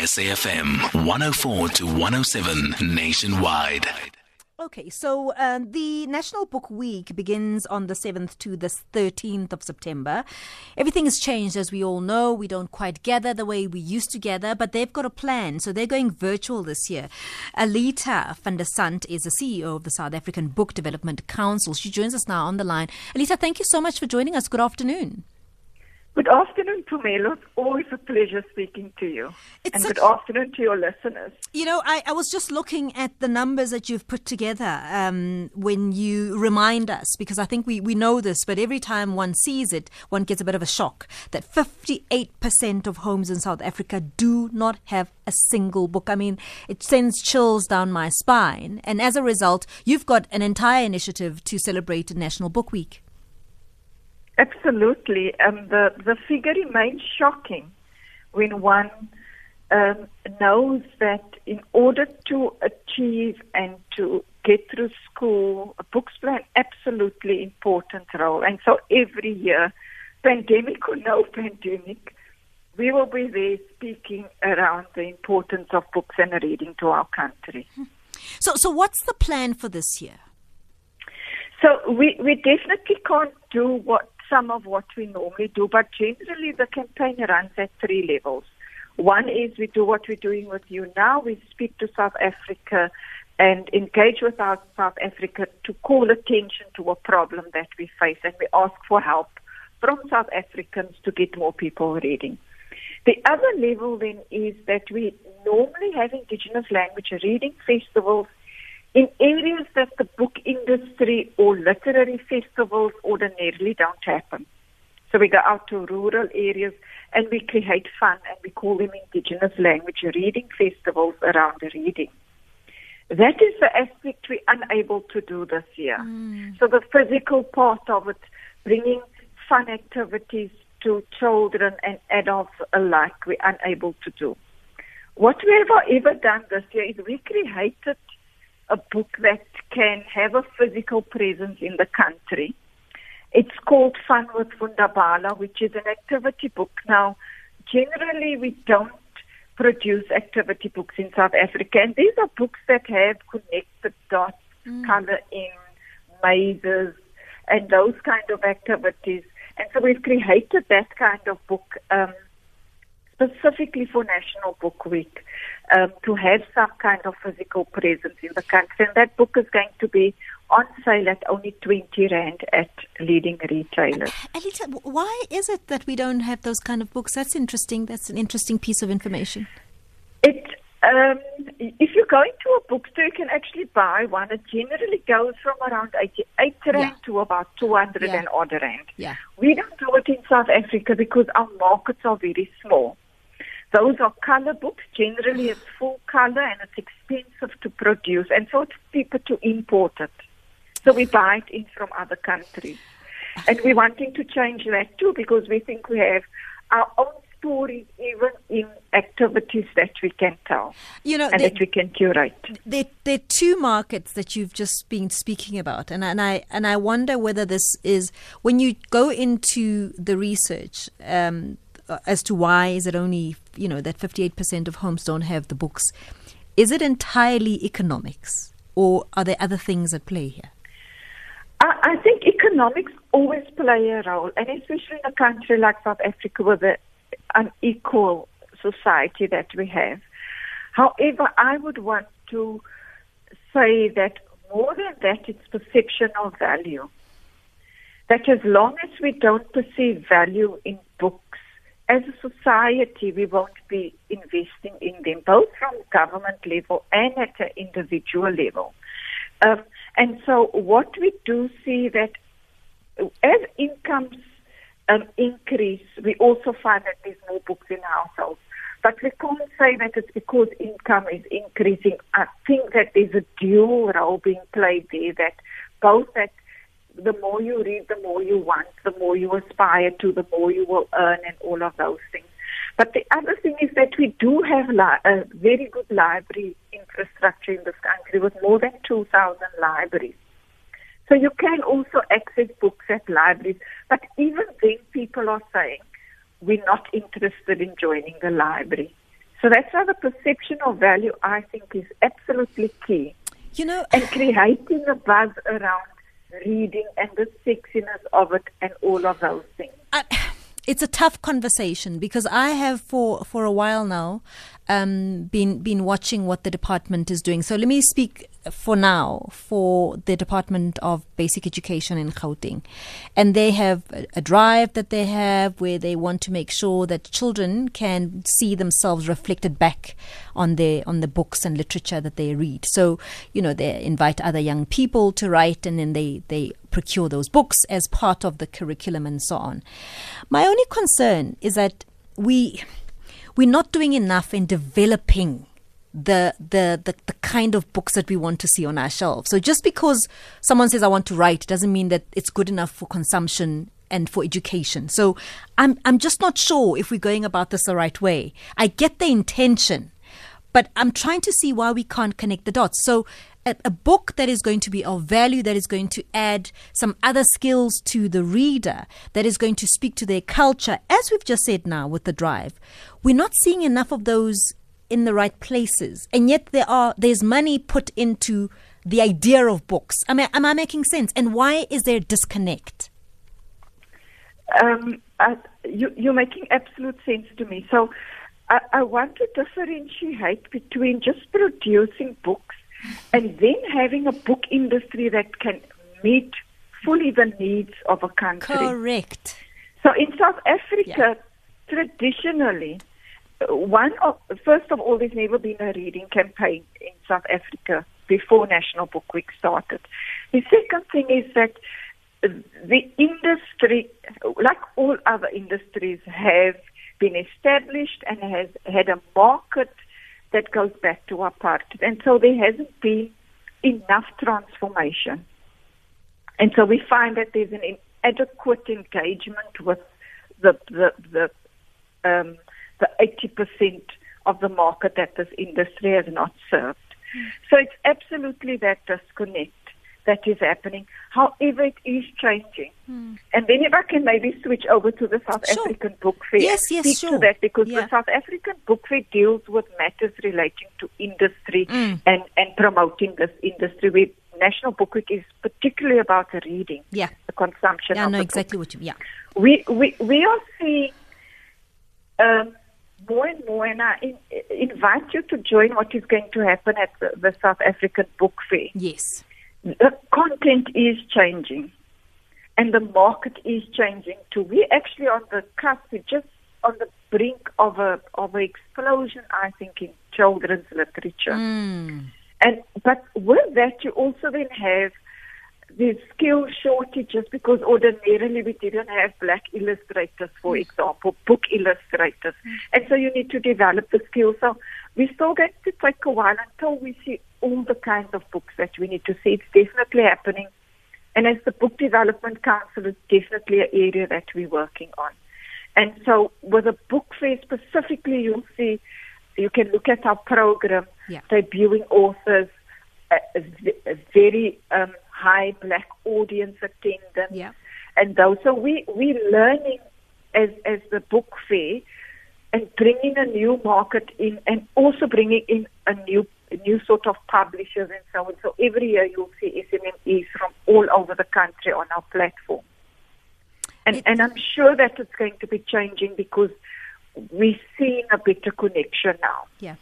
SAFM 104 to 107 nationwide. Okay, so um, the National Book Week begins on the 7th to the 13th of September. Everything has changed, as we all know. We don't quite gather the way we used to gather, but they've got a plan. So they're going virtual this year. Elitha van der Sandt is the CEO of the South African Book Development Council. She joins us now on the line. Elitha, thank you so much for joining us. Good afternoon. Good afternoon, Pumelo. It's always a pleasure speaking to you. It's and such- good afternoon to your listeners. You know, I, I was just looking at the numbers that you've put together um, when you remind us, because I think we, we know this, but every time one sees it, one gets a bit of a shock that 58% of homes in South Africa do not have a single book. I mean, it sends chills down my spine. And as a result, you've got an entire initiative to celebrate National Book Week. Absolutely. Um, the, the figure remains shocking when one um, knows that in order to achieve and to get through school, books play an absolutely important role. And so every year, pandemic or no pandemic, we will be there speaking around the importance of books and reading to our country. So, so what's the plan for this year? So we, we definitely can't do what some of what we normally do, but generally the campaign runs at three levels. One is we do what we're doing with you now. We speak to South Africa and engage with our South Africa to call attention to a problem that we face and we ask for help from South Africans to get more people reading. The other level then is that we normally have indigenous language reading festivals in areas that the book industry or literary festivals ordinarily don't happen. So we go out to rural areas and we create fun and we call them indigenous language reading festivals around the reading. That is the aspect we're unable to do this year. Mm. So the physical part of it, bringing fun activities to children and adults alike, we're unable to do. What we have ever done this year is we created a book that can have a physical presence in the country. It's called Fun with Wunderbala, which is an activity book. Now, generally we don't produce activity books in South Africa, and these are books that have connected dots, color in, mazes, and those kind of activities. And so we've created that kind of book um, specifically for National Book Week um, to have some kind of physical presence in the country. And that book is going to be on sale at only 20 Rand at leading retailers. Elitha, why is it that we don't have those kind of books? That's interesting. That's an interesting piece of information. It, um, if you go into a bookstore, you can actually buy one. It generally goes from around 88 Rand Yeah. to about 200 Yeah. and odd Rand. Yeah. We don't do it in South Africa because our markets are very small. Those are color books. Generally, it's full color and it's expensive to produce, and so it's cheaper to import it. So we buy it in from other countries. And we're wanting to change that too because we think we have our own stories even in activities that we can tell You know, and there, that we can curate. there, there are two markets that you've just been speaking about, and, and I and I wonder whether this is when you go into the research um, as to why is it only you know that fifty eight percent of homes don't have the books. Is it entirely economics, or are there other things at play here? I, I think economics always play a role, and especially in a country like South Africa with the unequal society that we have. However, I would want to say that more than that, it's perception of value. That as long as we don't perceive value in books, as a society, we won't be investing in them, both from government level and at an individual level. Um, and so, what we do see that as incomes um, increase, we also find that there's more books in households. But we can't say that it's because income is increasing. I think that there's a dual role being played there that both that the more you read, the more you want, the more you aspire to, the more you will earn, and all of those things. But the other thing is that we do have li- a very good library infrastructure in this country with more than 2,000 libraries. So you can also access books at libraries. But even then, people are saying, we're not interested in joining the library. So that's why the perception of value, I think, is absolutely key. You know, and creating a buzz around reading and the sexiness of it and all of those things. I, it's a tough conversation because I have for for a while now um, been been watching what the department is doing. So let me speak for now for the Department of Basic Education in Gauteng, and they have a, drive that they have where they want to make sure that children can see themselves reflected back on their on the books and literature that they read. So you know they invite other young people to write, and then they they procure those books as part of the curriculum and so on. My only concern is that we we're not doing enough in developing the, the the the kind of books that we want to see on our shelves. So just because someone says I want to write doesn't mean that it's good enough for consumption and for education. So I'm I'm just not sure if we're going about this the right way. I get the intention, but I'm trying to see why we can't connect the dots. So a, a, book that is going to be of value, that is going to add some other skills to the reader, that is going to speak to their culture, as we've just said now with the drive. We're not seeing enough of those in the right places, and yet there are there's money put into the idea of books. I mean, am I making sense? And why is there a disconnect? Um, I, you, you're making absolute sense to me. So I, I want to differentiate between just producing books and then having a book industry that can meet fully the needs of a country. Correct. So in South Africa, yeah. traditionally, one of first of all, there's never been a reading campaign in South Africa before National Book Week started. The second thing is that the industry, like all other industries, have been established and has had a market that goes back to apartheid. And so there hasn't been enough transformation. And so we find that there's an inadequate engagement with the the the um, the eighty percent of the market that this industry has not served. So it's absolutely that disconnect that is happening. However, it is changing. Hmm. And then if I can maybe switch over to the South sure. African Book Fair, yes, yes, speak sure. to that because yeah. the South African Book Fair deals with matters relating to industry mm. and, and promoting this industry. We, National Book Week is particularly about the reading, yeah. the consumption. Yeah, I know exactly book. what you. Yeah, we we we are seeing. Um, more and more, and I in, invite you to join what is going to happen at the, the South African Book Fair. Yes the content is changing and the market is changing too. We're actually on the cusp, we're just on the brink of a of an explosion, I think, in children's literature. Mm. And but with that, you also then have the skill shortages because ordinarily we didn't have black illustrators, for mm. example, book illustrators, mm. and so you need to develop the skills. So we're still going to take a while until we see all the kinds of books that we need to see. It's definitely happening. And as the Book Development Council, it's definitely an area that we're working on. And so with a book fair specifically, you'll see, you can look at our program, yeah. debuting authors, a very um, high black audience attendance, yeah. and those. So we, we're learning as, as the book fair and bringing a new market in and also bringing in a new new sort of publishers and so on. So every year you'll see SMMEs from all over the country on our platform. And, and I'm sure that it's going to be changing because we're seeing a better connection now. Yeah.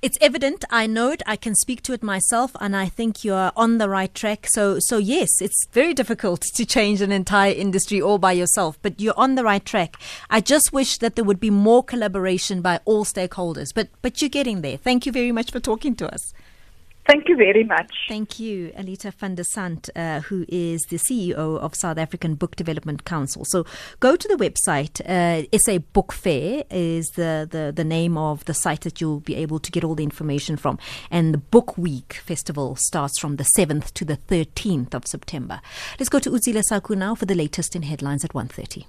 It's evident. I know it. I can speak to it myself and I think you're on the right track. So so yes, it's very difficult to change an entire industry all by yourself, but you're on the right track. I just wish that there would be more collaboration by all stakeholders. But but you're getting there. Thank you very much for talking to us. Thank you very much. Thank you, Elitha van der Sandt, uh, who is the CEO of South African Book Development Council. So go to the website. Uh, SA Book Fair is the, the, the name of the site that you'll be able to get all the information from. And the Book Week Festival starts from the 7th to the 13th of September. Let's go to Uzila Saku now for the latest in headlines at 1.30.